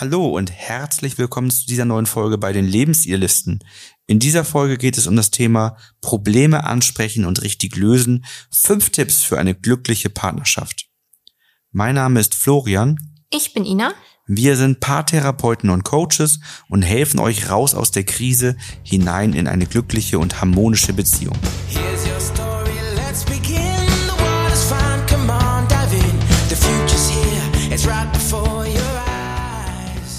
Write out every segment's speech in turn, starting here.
Hallo und herzlich willkommen zu dieser neuen Folge bei den Lebensirrlisten. In dieser Folge geht es um das Thema Probleme ansprechen und richtig lösen. Fünf Tipps für eine glückliche Partnerschaft. Mein Name ist Florian. Ich bin Ina. Wir sind Paartherapeuten und Coaches und helfen euch raus aus der Krise hinein in eine glückliche und harmonische Beziehung.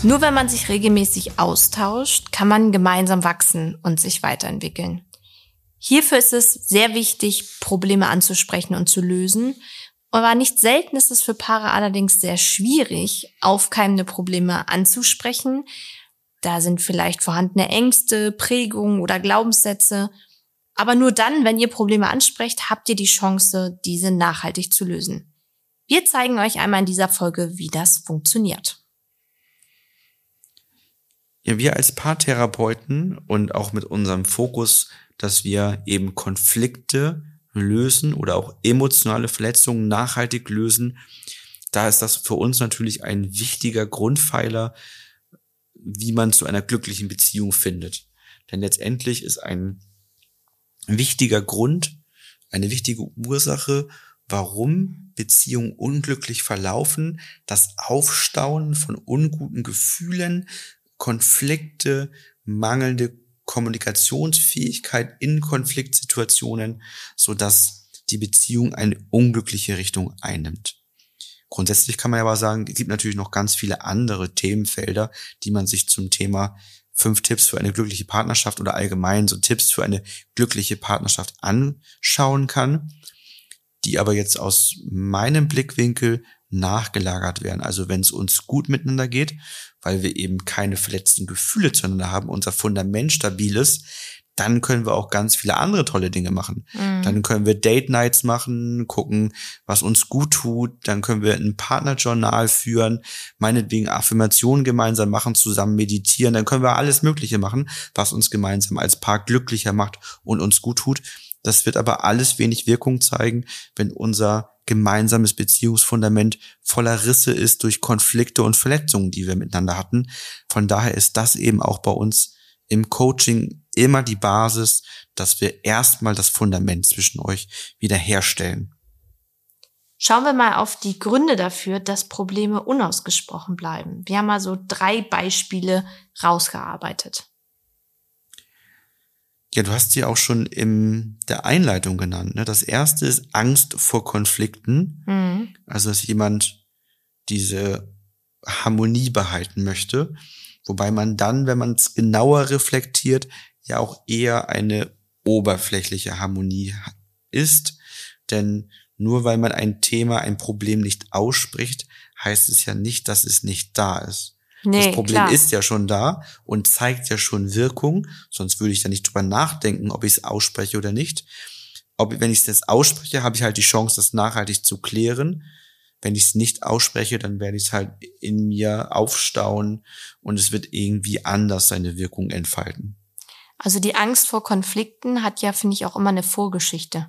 Nur wenn man sich regelmäßig austauscht, kann man gemeinsam wachsen und sich weiterentwickeln. Hierfür ist es sehr wichtig, Probleme anzusprechen und zu lösen. Aber nicht selten ist es für Paare allerdings sehr schwierig, aufkeimende Probleme anzusprechen. Da sind vielleicht vorhandene Ängste, Prägungen oder Glaubenssätze. Aber nur dann, wenn ihr Probleme ansprecht, habt ihr die Chance, diese nachhaltig zu lösen. Wir zeigen euch einmal in dieser Folge, wie das funktioniert. Ja, wir als Paartherapeuten und auch mit unserem Fokus, dass wir eben Konflikte lösen oder auch emotionale Verletzungen nachhaltig lösen, da ist das für uns natürlich ein wichtiger Grundpfeiler, wie man zu einer glücklichen Beziehung findet. Denn letztendlich ist ein wichtiger Grund, eine wichtige Ursache, warum Beziehungen unglücklich verlaufen, das Aufstauen von unguten Gefühlen, Konflikte, mangelnde Kommunikationsfähigkeit in Konfliktsituationen, so dass die Beziehung eine unglückliche Richtung einnimmt. Grundsätzlich kann man aber sagen, es gibt natürlich noch ganz viele andere Themenfelder, die man sich zum Thema fünf Tipps für eine glückliche Partnerschaft oder allgemein so Tipps für eine glückliche Partnerschaft anschauen kann, die aber jetzt aus meinem Blickwinkel nachgelagert werden. Also wenn es uns gut miteinander geht, weil wir eben keine verletzten Gefühle zueinander haben, unser Fundament stabil ist, dann können wir auch ganz viele andere tolle Dinge machen. Mhm. Dann können wir Date Nights machen, gucken, was uns gut tut. Dann können wir ein Partnerjournal führen, meinetwegen Affirmationen gemeinsam machen, zusammen meditieren. Dann können wir alles Mögliche machen, was uns gemeinsam als Paar glücklicher macht und uns gut tut. Das wird aber alles wenig Wirkung zeigen, wenn unser gemeinsames Beziehungsfundament voller Risse ist durch Konflikte und Verletzungen, die wir miteinander hatten. Von daher ist das eben auch bei uns im Coaching immer die Basis, dass wir erstmal das Fundament zwischen euch wiederherstellen. Schauen wir mal auf die Gründe dafür, dass Probleme unausgesprochen bleiben. Wir haben mal so drei Beispiele rausgearbeitet. Ja, du hast sie auch schon in der Einleitung genannt. Ne? Das erste ist Angst vor Konflikten. Mhm. Also, dass jemand diese Harmonie behalten möchte. Wobei man dann, wenn man es genauer reflektiert, ja auch eher eine oberflächliche Harmonie ist. Denn nur weil man ein Thema, ein Problem nicht ausspricht, heißt es ja nicht, dass es nicht da ist. Nee, das Problem klar. ist ja schon da und zeigt ja schon Wirkung, sonst würde ich da nicht drüber nachdenken, ob ich es ausspreche oder nicht. Ob, wenn ich es jetzt ausspreche, habe ich halt die Chance, das nachhaltig zu klären. Wenn ich es nicht ausspreche, dann werde ich es halt in mir aufstauen und es wird irgendwie anders seine Wirkung entfalten. Also die Angst vor Konflikten hat ja, finde ich, auch immer eine Vorgeschichte.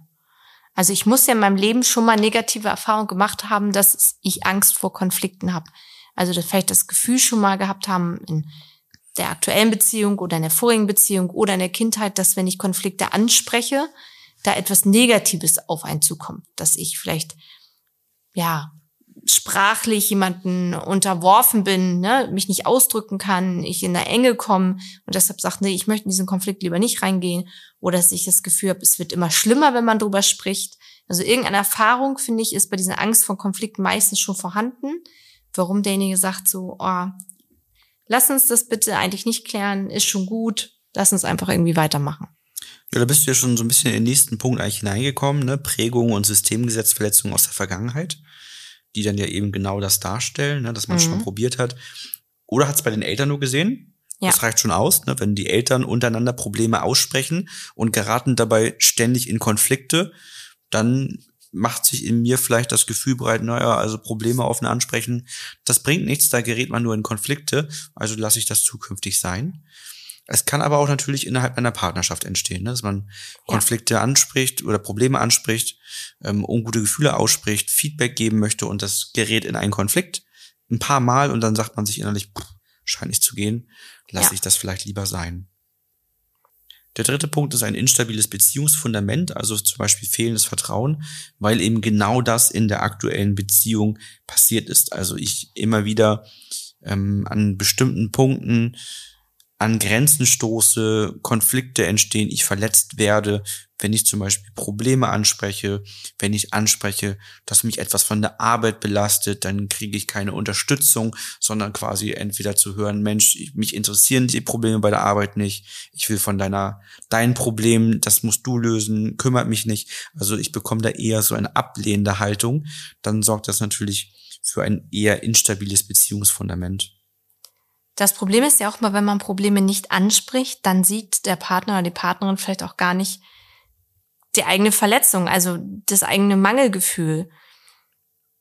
Also ich muss ja in meinem Leben schon mal negative Erfahrungen gemacht haben, dass ich Angst vor Konflikten habe. Also das vielleicht das Gefühl schon mal gehabt haben in der aktuellen Beziehung oder in der vorigen Beziehung oder in der Kindheit, dass wenn ich Konflikte anspreche, da etwas Negatives auf einen zukommt, dass ich vielleicht ja sprachlich jemanden unterworfen bin, ne, mich nicht ausdrücken kann, ich in der Enge komme und deshalb sagt, nee, ich möchte in diesen Konflikt lieber nicht reingehen. Oder dass ich das Gefühl habe, es wird immer schlimmer, wenn man drüber spricht. Also irgendeine Erfahrung, finde ich, ist bei dieser Angst vor Konflikten meistens schon vorhanden warum derjenige sagt so, oh, lass uns das bitte eigentlich nicht klären, ist schon gut, lass uns einfach irgendwie weitermachen. Ja, da bist du ja schon so ein bisschen in den nächsten Punkt eigentlich hineingekommen, ne? Prägungen und Systemgesetzverletzungen aus der Vergangenheit, die dann ja eben genau das darstellen, ne? dass man mhm. schon probiert hat. Oder hat es bei den Eltern nur gesehen? Ja. Das reicht schon aus, ne? wenn die Eltern untereinander Probleme aussprechen und geraten dabei ständig in Konflikte, dann macht sich in mir vielleicht das Gefühl breit, naja, also Probleme offen ansprechen, das bringt nichts, da gerät man nur in Konflikte, also lasse ich das zukünftig sein. Es kann aber auch natürlich innerhalb einer Partnerschaft entstehen, ne? dass man Konflikte ja. anspricht oder Probleme anspricht, ähm, ungute Gefühle ausspricht, Feedback geben möchte und das gerät in einen Konflikt ein paar Mal und dann sagt man sich innerlich, pff, scheint nicht zu gehen, lasse Ja. ich das vielleicht lieber sein. Der dritte Punkt ist ein instabiles Beziehungsfundament, also zum Beispiel fehlendes Vertrauen, weil eben genau das in der aktuellen Beziehung passiert ist. Also ich immer wieder ähm, an bestimmten Punkten an Grenzen stoße, Konflikte entstehen, ich verletzt werde, wenn ich zum Beispiel Probleme anspreche, wenn ich anspreche, dass mich etwas von der Arbeit belastet, dann kriege ich keine Unterstützung, sondern quasi entweder zu hören, Mensch, ich- mich interessieren die Probleme bei der Arbeit nicht, ich will von deiner, dein Problem, das musst du lösen, kümmert mich nicht. Also ich bekomme da eher so eine ablehnende Haltung, dann sorgt das natürlich für ein eher instabiles Beziehungsfundament. Das Problem ist ja auch mal, wenn man Probleme nicht anspricht, dann sieht der Partner oder die Partnerin vielleicht auch gar nicht die eigene Verletzung, also das eigene Mangelgefühl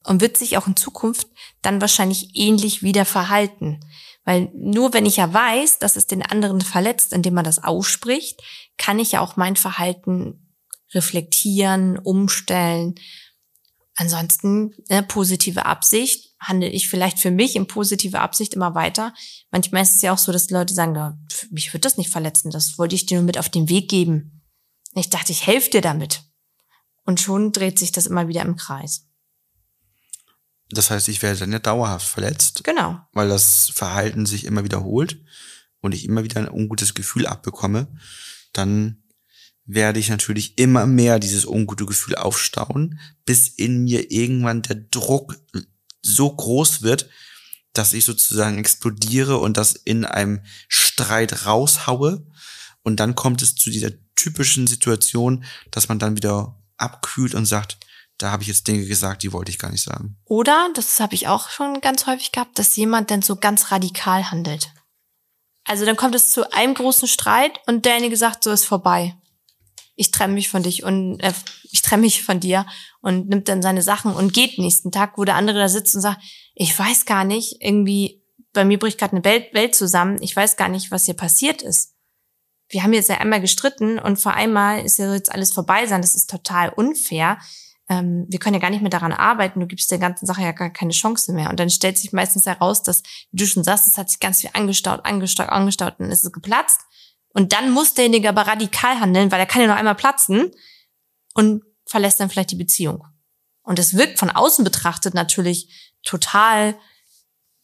und wird sich auch in Zukunft dann wahrscheinlich ähnlich wieder verhalten. Weil nur wenn ich ja weiß, dass es den anderen verletzt, indem man das ausspricht, kann ich ja auch mein Verhalten reflektieren, umstellen. Ansonsten ne, positive Absicht, handle ich vielleicht für mich in positive Absicht immer weiter. Manchmal ist es ja auch so, dass Leute sagen, "Ja, pf, mich wird das nicht verletzen, das wollte ich dir nur mit auf den Weg geben. Ich dachte, ich helfe dir damit. Und schon dreht sich das immer wieder im Kreis. Das heißt, ich werde dann ja dauerhaft verletzt, Genau. weil das Verhalten sich immer wiederholt und ich immer wieder ein ungutes Gefühl abbekomme, dann werde ich natürlich immer mehr dieses ungute Gefühl aufstauen, bis in mir irgendwann der Druck so groß wird, dass ich sozusagen explodiere und das in einem Streit raushaue. Und dann kommt es zu dieser typischen Situation, dass man dann wieder abkühlt und sagt, da habe ich jetzt Dinge gesagt, die wollte ich gar nicht sagen. Oder, das habe ich auch schon ganz häufig gehabt, dass jemand dann so ganz radikal handelt. Also dann kommt es zu einem großen Streit und derjenige sagt, so ist vorbei. Ich trenne mich von dich und äh, ich trenne mich von dir und nimmt dann seine Sachen und geht nächsten Tag, wo der andere da sitzt und sagt, ich weiß gar nicht, irgendwie, bei mir bricht gerade eine Welt, Welt zusammen, ich weiß gar nicht, was hier passiert ist. Wir haben jetzt ja einmal gestritten und vor einmal ist ja jetzt alles vorbei sein, das ist total unfair ähm, wir können ja gar nicht mehr daran arbeiten, du gibst der ganzen Sache ja gar keine Chance mehr. Und dann stellt sich meistens heraus, dass, wie du schon sagst, es hat sich ganz viel angestaut, angestaut, angestaut und dann ist es geplatzt. Und dann muss derjenige aber radikal handeln, weil er kann ja noch einmal platzen und verlässt dann vielleicht die Beziehung. Und es wirkt von außen betrachtet natürlich total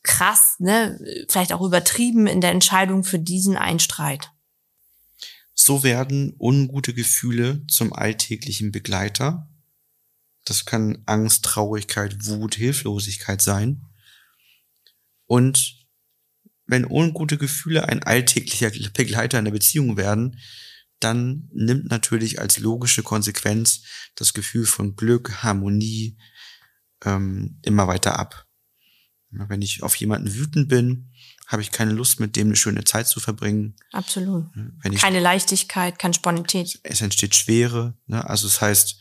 krass, ne, vielleicht auch übertrieben in der Entscheidung für diesen einen Streit. So werden ungute Gefühle zum alltäglichen Begleiter. Das kann Angst, Traurigkeit, Wut, Hilflosigkeit sein. Und wenn ungute Gefühle ein alltäglicher Begleiter in der Beziehung werden, dann nimmt natürlich als logische Konsequenz das Gefühl von Glück, Harmonie ähm, immer weiter ab. Wenn ich auf jemanden wütend bin, habe ich keine Lust, mit dem eine schöne Zeit zu verbringen. Absolut. Wenn ich Keine Leichtigkeit, keine Spontanität. es entsteht Schwere. Ne? Also das heißt,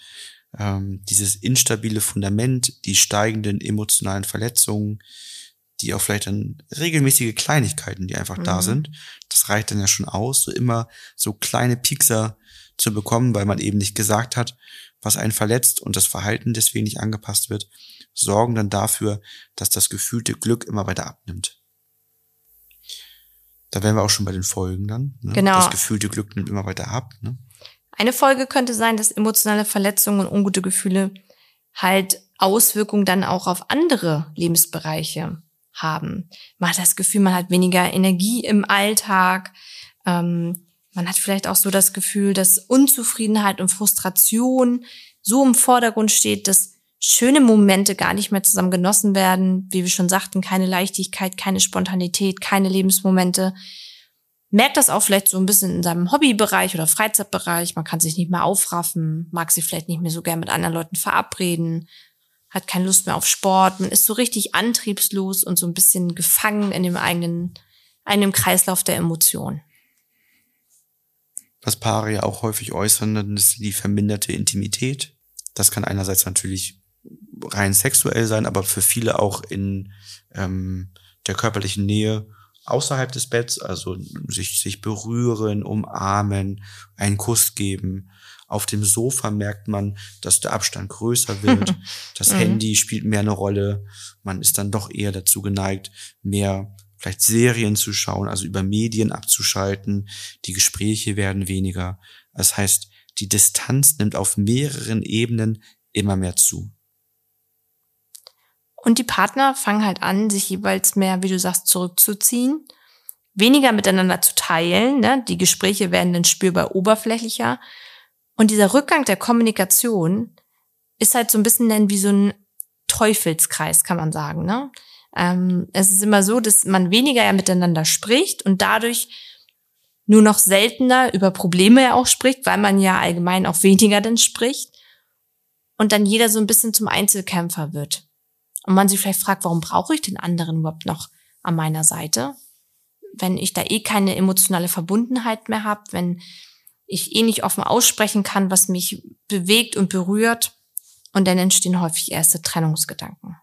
ähm, dieses instabile Fundament, die steigenden emotionalen Verletzungen, die auch vielleicht dann regelmäßige Kleinigkeiten, die einfach da Mhm. sind, das reicht dann ja schon aus, so immer so kleine Piekser zu bekommen, weil man eben nicht gesagt hat, was einen verletzt und das Verhalten deswegen nicht angepasst wird, sorgen dann dafür, dass das gefühlte Glück immer weiter abnimmt. Da wären wir auch schon bei den Folgen dann. Ne? Genau. Das gefühlte Glück nimmt immer weiter ab. Ne? Eine Folge könnte sein, dass emotionale Verletzungen und ungute Gefühle halt Auswirkungen dann auch auf andere Lebensbereiche haben. Man hat das Gefühl, man hat weniger Energie im Alltag. Ähm, man hat vielleicht auch so das Gefühl, dass Unzufriedenheit und Frustration so im Vordergrund steht, dass schöne Momente gar nicht mehr zusammen genossen werden. Wie wir schon sagten, keine Leichtigkeit, keine Spontanität, keine Lebensmomente merkt das auch vielleicht so ein bisschen in seinem Hobbybereich oder Freizeitbereich. Man kann sich nicht mehr aufraffen, mag sich vielleicht nicht mehr so gern mit anderen Leuten verabreden, hat keine Lust mehr auf Sport. Man ist so richtig antriebslos und so ein bisschen gefangen in dem eigenen, eigenen Kreislauf der Emotionen. Was Paare ja auch häufig äußern, dann ist die verminderte Intimität. Das kann einerseits natürlich rein sexuell sein, aber für viele auch in ähm, der körperlichen Nähe außerhalb des Betts, also sich, sich berühren, umarmen, einen Kuss geben. Auf dem Sofa merkt man, dass der Abstand größer wird. Das Mhm. Handy spielt mehr eine Rolle. Man ist dann doch eher dazu geneigt, mehr vielleicht Serien zu schauen, also über Medien abzuschalten. Die Gespräche werden weniger. Das heißt, die Distanz nimmt auf mehreren Ebenen immer mehr zu. Und die Partner fangen halt an, sich jeweils mehr, wie du sagst, zurückzuziehen, weniger miteinander zu teilen. Ne? Die Gespräche werden dann spürbar oberflächlicher. Und dieser Rückgang der Kommunikation ist halt so ein bisschen wie so ein Teufelskreis, kann man sagen. Ne? Ähm, es ist immer so, dass man weniger ja miteinander spricht und dadurch nur noch seltener über Probleme ja auch spricht, weil man ja allgemein auch weniger dann spricht und dann jeder so ein bisschen zum Einzelkämpfer wird. Und man sich vielleicht fragt, warum brauche ich den anderen überhaupt noch an meiner Seite? Wenn ich da eh keine emotionale Verbundenheit mehr habe, wenn ich eh nicht offen aussprechen kann, was mich bewegt und berührt, und dann entstehen häufig erste Trennungsgedanken.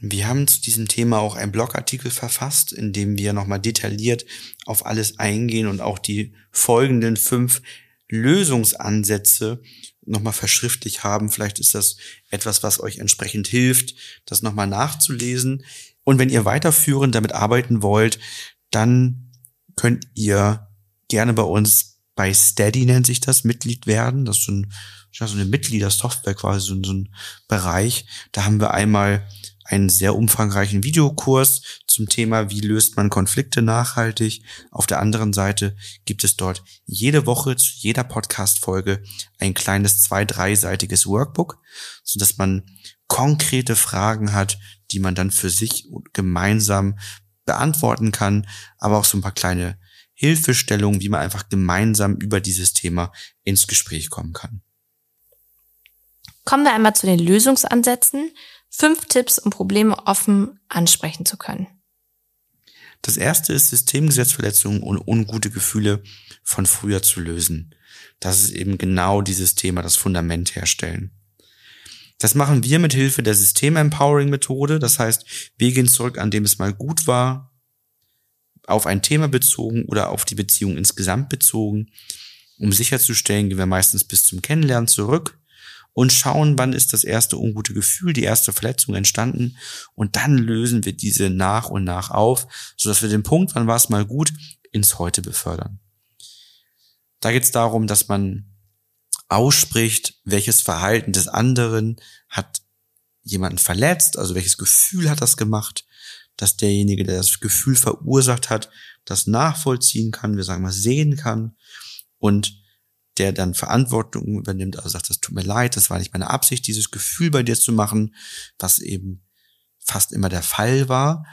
Wir haben zu diesem Thema auch einen Blogartikel verfasst, in dem wir nochmal detailliert auf alles eingehen und auch die folgenden fünf Lösungsansätze nochmal verschriftlich haben. Vielleicht ist das etwas, was euch entsprechend hilft, das nochmal nachzulesen. Und wenn ihr weiterführend damit arbeiten wollt, dann könnt ihr gerne bei uns bei Steady nennt sich das, Mitglied werden. Das ist so, ein, so eine Mitgliedersoftware quasi, so, so ein Bereich. Da haben wir einmal einen sehr umfangreichen Videokurs zum Thema, wie löst man Konflikte nachhaltig. Auf der anderen Seite gibt es dort jede Woche zu jeder Podcast-Folge ein kleines zwei-, dreiseitiges Workbook, so dass man konkrete Fragen hat, die man dann für sich gemeinsam beantworten kann, aber auch so ein paar kleine Hilfestellungen, wie man einfach gemeinsam über dieses Thema ins Gespräch kommen kann. Kommen wir einmal zu den Lösungsansätzen. Fünf Tipps, um Probleme offen ansprechen zu können. Das erste ist, Systemgesetzverletzungen und ungute Gefühle von früher zu lösen. Das ist eben genau dieses Thema, das Fundament herstellen. Das machen wir mit Hilfe der System-Empowering-Methode. Das heißt, wir gehen zurück, an dem es mal gut war, auf ein Thema bezogen oder auf die Beziehung insgesamt bezogen. Um sicherzustellen, gehen wir meistens bis zum Kennenlernen zurück und schauen, wann ist das erste ungute Gefühl, die erste Verletzung entstanden und dann lösen wir diese nach und nach auf, sodass wir den Punkt, wann war es mal gut, ins Heute befördern. Da geht es darum, dass man ausspricht, welches Verhalten des anderen hat jemanden verletzt, also welches Gefühl hat das gemacht, dass derjenige, der das Gefühl verursacht hat, das nachvollziehen kann, wir sagen mal sehen kann und der dann Verantwortung übernimmt, also sagt, das tut mir leid, das war nicht meine Absicht, dieses Gefühl bei dir zu machen, was eben fast immer der Fall war.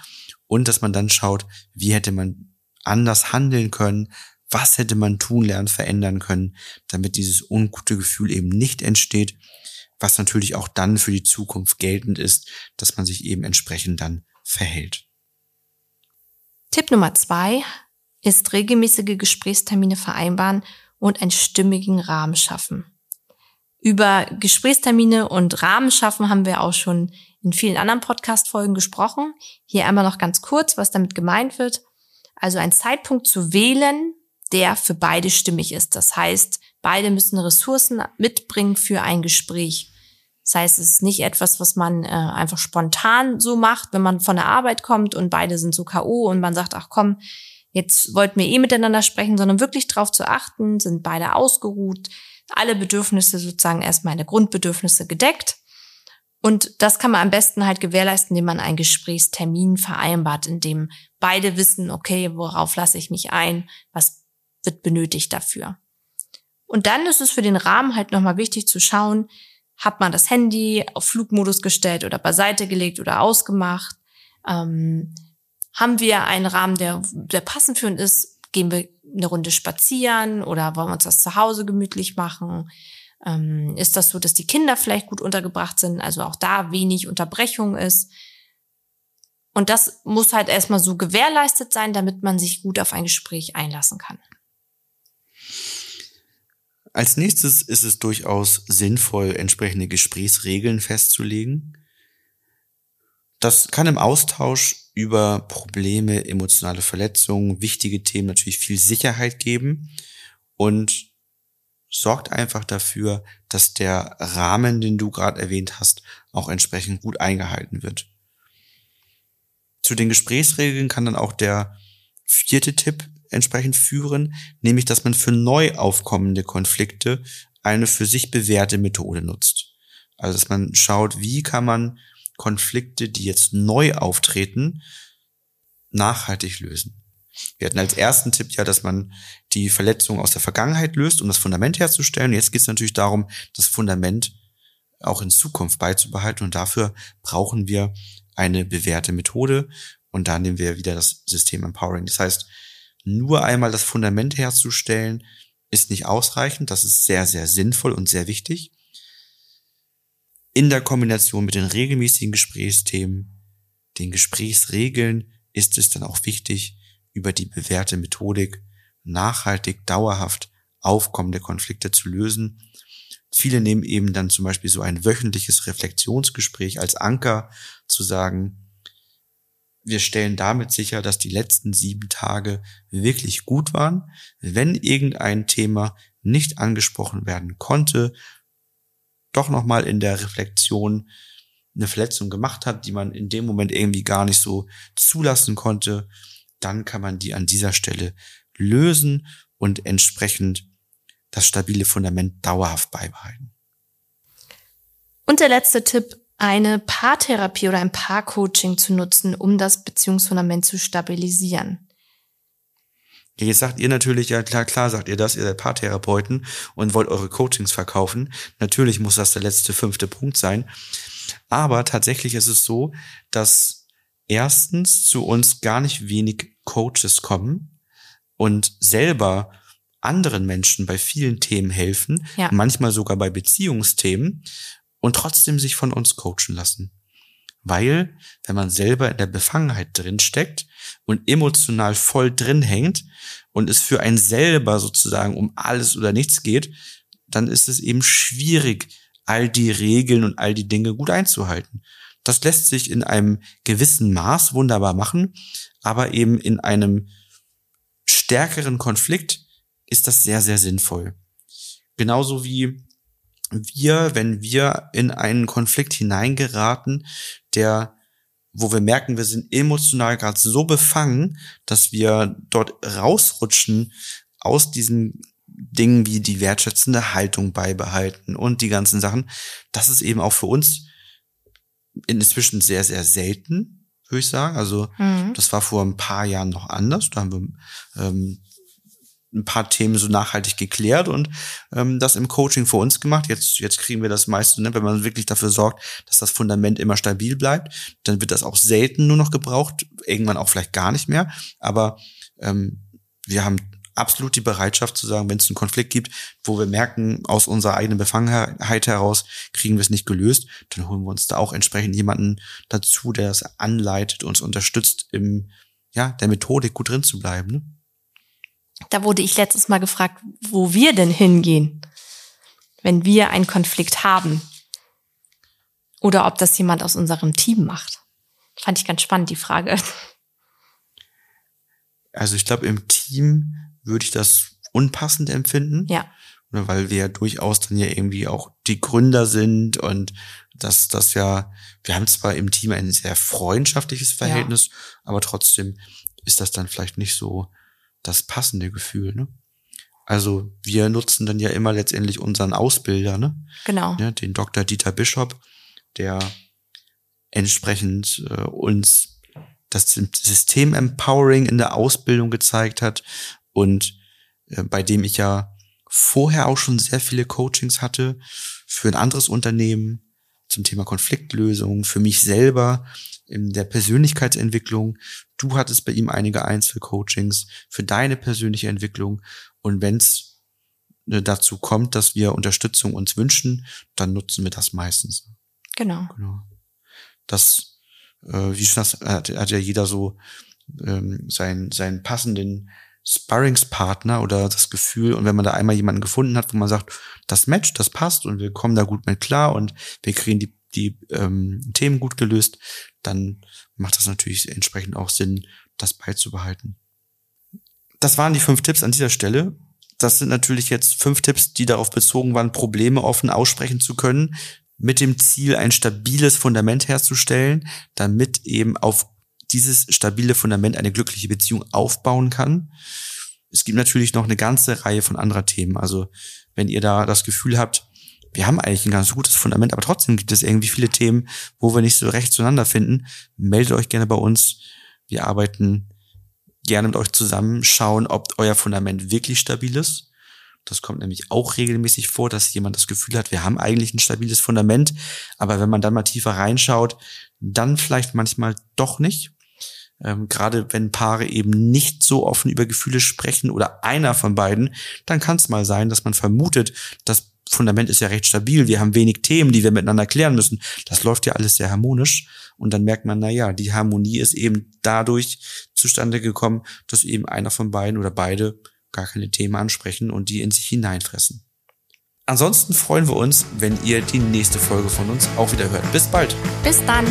Und dass man dann schaut, wie hätte man anders handeln können, was hätte man tun lernen, verändern können, damit dieses ungute Gefühl eben nicht entsteht, was natürlich auch dann für die Zukunft geltend ist, dass man sich eben entsprechend dann verhält. Tipp Nummer zwei ist regelmäßige Gesprächstermine vereinbaren und einen stimmigen Rahmen schaffen. Über Gesprächstermine und Rahmen schaffen haben wir auch schon in vielen anderen Podcast-Folgen gesprochen. Hier einmal noch ganz kurz, was damit gemeint wird. Also ein Zeitpunkt zu wählen, der für beide stimmig ist. Das heißt, beide müssen Ressourcen mitbringen für ein Gespräch. Das heißt, es ist nicht etwas, was man äh, einfach spontan so macht, wenn man von der Arbeit kommt und beide sind so K.O. und man sagt, ach komm, jetzt wollten wir eh miteinander sprechen, sondern wirklich darauf zu achten, sind beide ausgeruht, alle Bedürfnisse sozusagen erstmal eine Grundbedürfnisse gedeckt. Und das kann man am besten halt gewährleisten, indem man einen Gesprächstermin vereinbart, in dem beide wissen, okay, worauf lasse ich mich ein, was wird benötigt dafür. Und dann ist es für den Rahmen halt nochmal wichtig zu schauen, hat man das Handy auf Flugmodus gestellt oder beiseite gelegt oder ausgemacht? Ähm, haben wir einen Rahmen, der, der passend für uns ist? Gehen wir eine Runde spazieren oder wollen wir uns das zu Hause gemütlich machen? Ähm, ist das so, dass die Kinder vielleicht gut untergebracht sind, also auch da wenig Unterbrechung ist? Und das muss halt erstmal so gewährleistet sein, damit man sich gut auf ein Gespräch einlassen kann. Als nächstes ist es durchaus sinnvoll, entsprechende Gesprächsregeln festzulegen. Das kann im Austausch über Probleme, emotionale Verletzungen, wichtige Themen natürlich viel Sicherheit geben und sorgt einfach dafür, dass der Rahmen, den du gerade erwähnt hast, auch entsprechend gut eingehalten wird. Zu den Gesprächsregeln kann dann auch der vierte Tipp entsprechend führen, nämlich dass man für neu aufkommende Konflikte eine für sich bewährte Methode nutzt. Also dass man schaut, wie kann man Konflikte, die jetzt neu auftreten, nachhaltig lösen. Wir hatten als ersten Tipp ja, dass man die Verletzung aus der Vergangenheit löst, um das Fundament herzustellen. Jetzt geht es natürlich darum, das Fundament auch in Zukunft beizubehalten. Und dafür brauchen wir eine bewährte Methode. Und da nehmen wir wieder das System Empowering. Das heißt, nur einmal das Fundament herzustellen, ist nicht ausreichend. Das ist sehr, sehr sinnvoll und sehr wichtig. In der Kombination mit den regelmäßigen Gesprächsthemen, den Gesprächsregeln, ist es dann auch wichtig, über die bewährte Methodik nachhaltig, dauerhaft aufkommende Konflikte zu lösen. Viele nehmen eben dann zum Beispiel so ein wöchentliches Reflexionsgespräch als Anker zu sagen, wir stellen damit sicher, dass die letzten sieben Tage wirklich gut waren. Wenn irgendein Thema nicht angesprochen werden konnte, doch nochmal in der Reflexion eine Verletzung gemacht hat, die man in dem Moment irgendwie gar nicht so zulassen konnte, dann kann man die an dieser Stelle lösen und entsprechend das stabile Fundament dauerhaft beibehalten. Und der letzte Tipp, eine Paartherapie oder ein Paarcoaching zu nutzen, um das Beziehungsfundament zu stabilisieren. Jetzt sagt ihr natürlich, ja klar, klar sagt ihr das, ihr seid Paartherapeuten und wollt eure Coachings verkaufen. Natürlich muss das der letzte fünfte Punkt sein. Aber tatsächlich ist es so, dass erstens zu uns gar nicht wenig Coaches kommen und selber anderen Menschen bei vielen Themen helfen, Ja. manchmal sogar bei Beziehungsthemen und trotzdem sich von uns coachen lassen. Weil, wenn man selber in der Befangenheit drin steckt und emotional voll drin hängt und es für einen selber sozusagen um alles oder nichts geht, dann ist es eben schwierig, all die Regeln und all die Dinge gut einzuhalten. Das lässt sich in einem gewissen Maß wunderbar machen, aber eben in einem stärkeren Konflikt ist das sehr, sehr sinnvoll. Genauso wie wir, wenn wir in einen Konflikt hineingeraten, der, wo wir merken, wir sind emotional gerade so befangen, dass wir dort rausrutschen aus diesen Dingen wie die wertschätzende Haltung beibehalten und die ganzen Sachen. Das ist eben auch für uns inzwischen sehr, sehr selten, würde ich sagen. Also Mhm. das war vor ein paar Jahren noch anders. Da haben wir ähm, ein paar Themen so nachhaltig geklärt und ähm, das im Coaching für uns gemacht. Jetzt, jetzt kriegen wir das meiste, ne? wenn man wirklich dafür sorgt, dass das Fundament immer stabil bleibt, dann wird das auch selten nur noch gebraucht, irgendwann auch vielleicht gar nicht mehr. Aber ähm, wir haben absolut die Bereitschaft zu sagen, wenn es einen Konflikt gibt, wo wir merken, aus unserer eigenen Befangenheit heraus kriegen wir es nicht gelöst, dann holen wir uns da auch entsprechend jemanden dazu, der das anleitet, uns unterstützt, im, ja, der Methodik gut drin zu bleiben. Ne? Da wurde ich letztes Mal gefragt, wo wir denn hingehen, wenn wir einen Konflikt haben. Oder ob das jemand aus unserem Team macht. Fand ich ganz spannend, die Frage. Also ich glaube, im Team würde ich das unpassend empfinden. Ja. Weil wir ja durchaus dann ja irgendwie auch die Gründer sind und dass das ja, wir haben zwar im Team ein sehr freundschaftliches Verhältnis, aber trotzdem ist das dann vielleicht nicht so das passende Gefühl, ne? Also wir nutzen dann ja immer letztendlich unseren Ausbilder, ne? Genau. Ja, den Dr. Dieter Bischof, der entsprechend äh, uns das System Empowering in der Ausbildung gezeigt hat und äh, bei dem ich ja vorher auch schon sehr viele Coachings hatte für ein anderes Unternehmen zum Thema Konfliktlösung, für mich selber in der Persönlichkeitsentwicklung. Du hattest bei ihm einige Einzelcoachings für deine persönliche Entwicklung. Und wenn es dazu kommt, dass wir Unterstützung uns wünschen, dann nutzen wir das meistens. Genau. Genau. Das, äh, wie schon das, hat, hat ja jeder so ähm, seinen, seinen passenden Sparringspartner oder das Gefühl, und wenn man da einmal jemanden gefunden hat, wo man sagt, das matcht, das passt und wir kommen da gut mit klar und wir kriegen die, die ähm, Themen gut gelöst, dann macht das natürlich entsprechend auch Sinn, das beizubehalten. Das waren die fünf Tipps an dieser Stelle. Das sind natürlich jetzt fünf Tipps, die darauf bezogen waren, Probleme offen aussprechen zu können, mit dem Ziel, ein stabiles Fundament herzustellen, damit eben auf dieses stabile Fundament eine glückliche Beziehung aufbauen kann. Es gibt natürlich noch eine ganze Reihe von anderer Themen. Also wenn ihr da das Gefühl habt, wir haben eigentlich ein ganz gutes Fundament, aber trotzdem gibt es irgendwie viele Themen, wo wir nicht so recht zueinander finden, meldet euch gerne bei uns. Wir arbeiten gerne mit euch zusammen, schauen, ob euer Fundament wirklich stabil ist. Das kommt nämlich auch regelmäßig vor, dass jemand das Gefühl hat, wir haben eigentlich ein stabiles Fundament, aber wenn man dann mal tiefer reinschaut, dann vielleicht manchmal doch nicht. Ähm, gerade wenn Paare eben nicht so offen über Gefühle sprechen oder einer von beiden, dann kann es mal sein, dass man vermutet, das Fundament ist ja recht stabil, wir haben wenig Themen, die wir miteinander klären müssen. Das läuft ja alles sehr harmonisch. Und dann merkt man, na ja, die Harmonie ist eben dadurch zustande gekommen, dass eben einer von beiden oder beide gar keine Themen ansprechen und die in sich hineinfressen. Ansonsten freuen wir uns, wenn ihr die nächste Folge von uns auch wieder hört. Bis bald. Bis dann.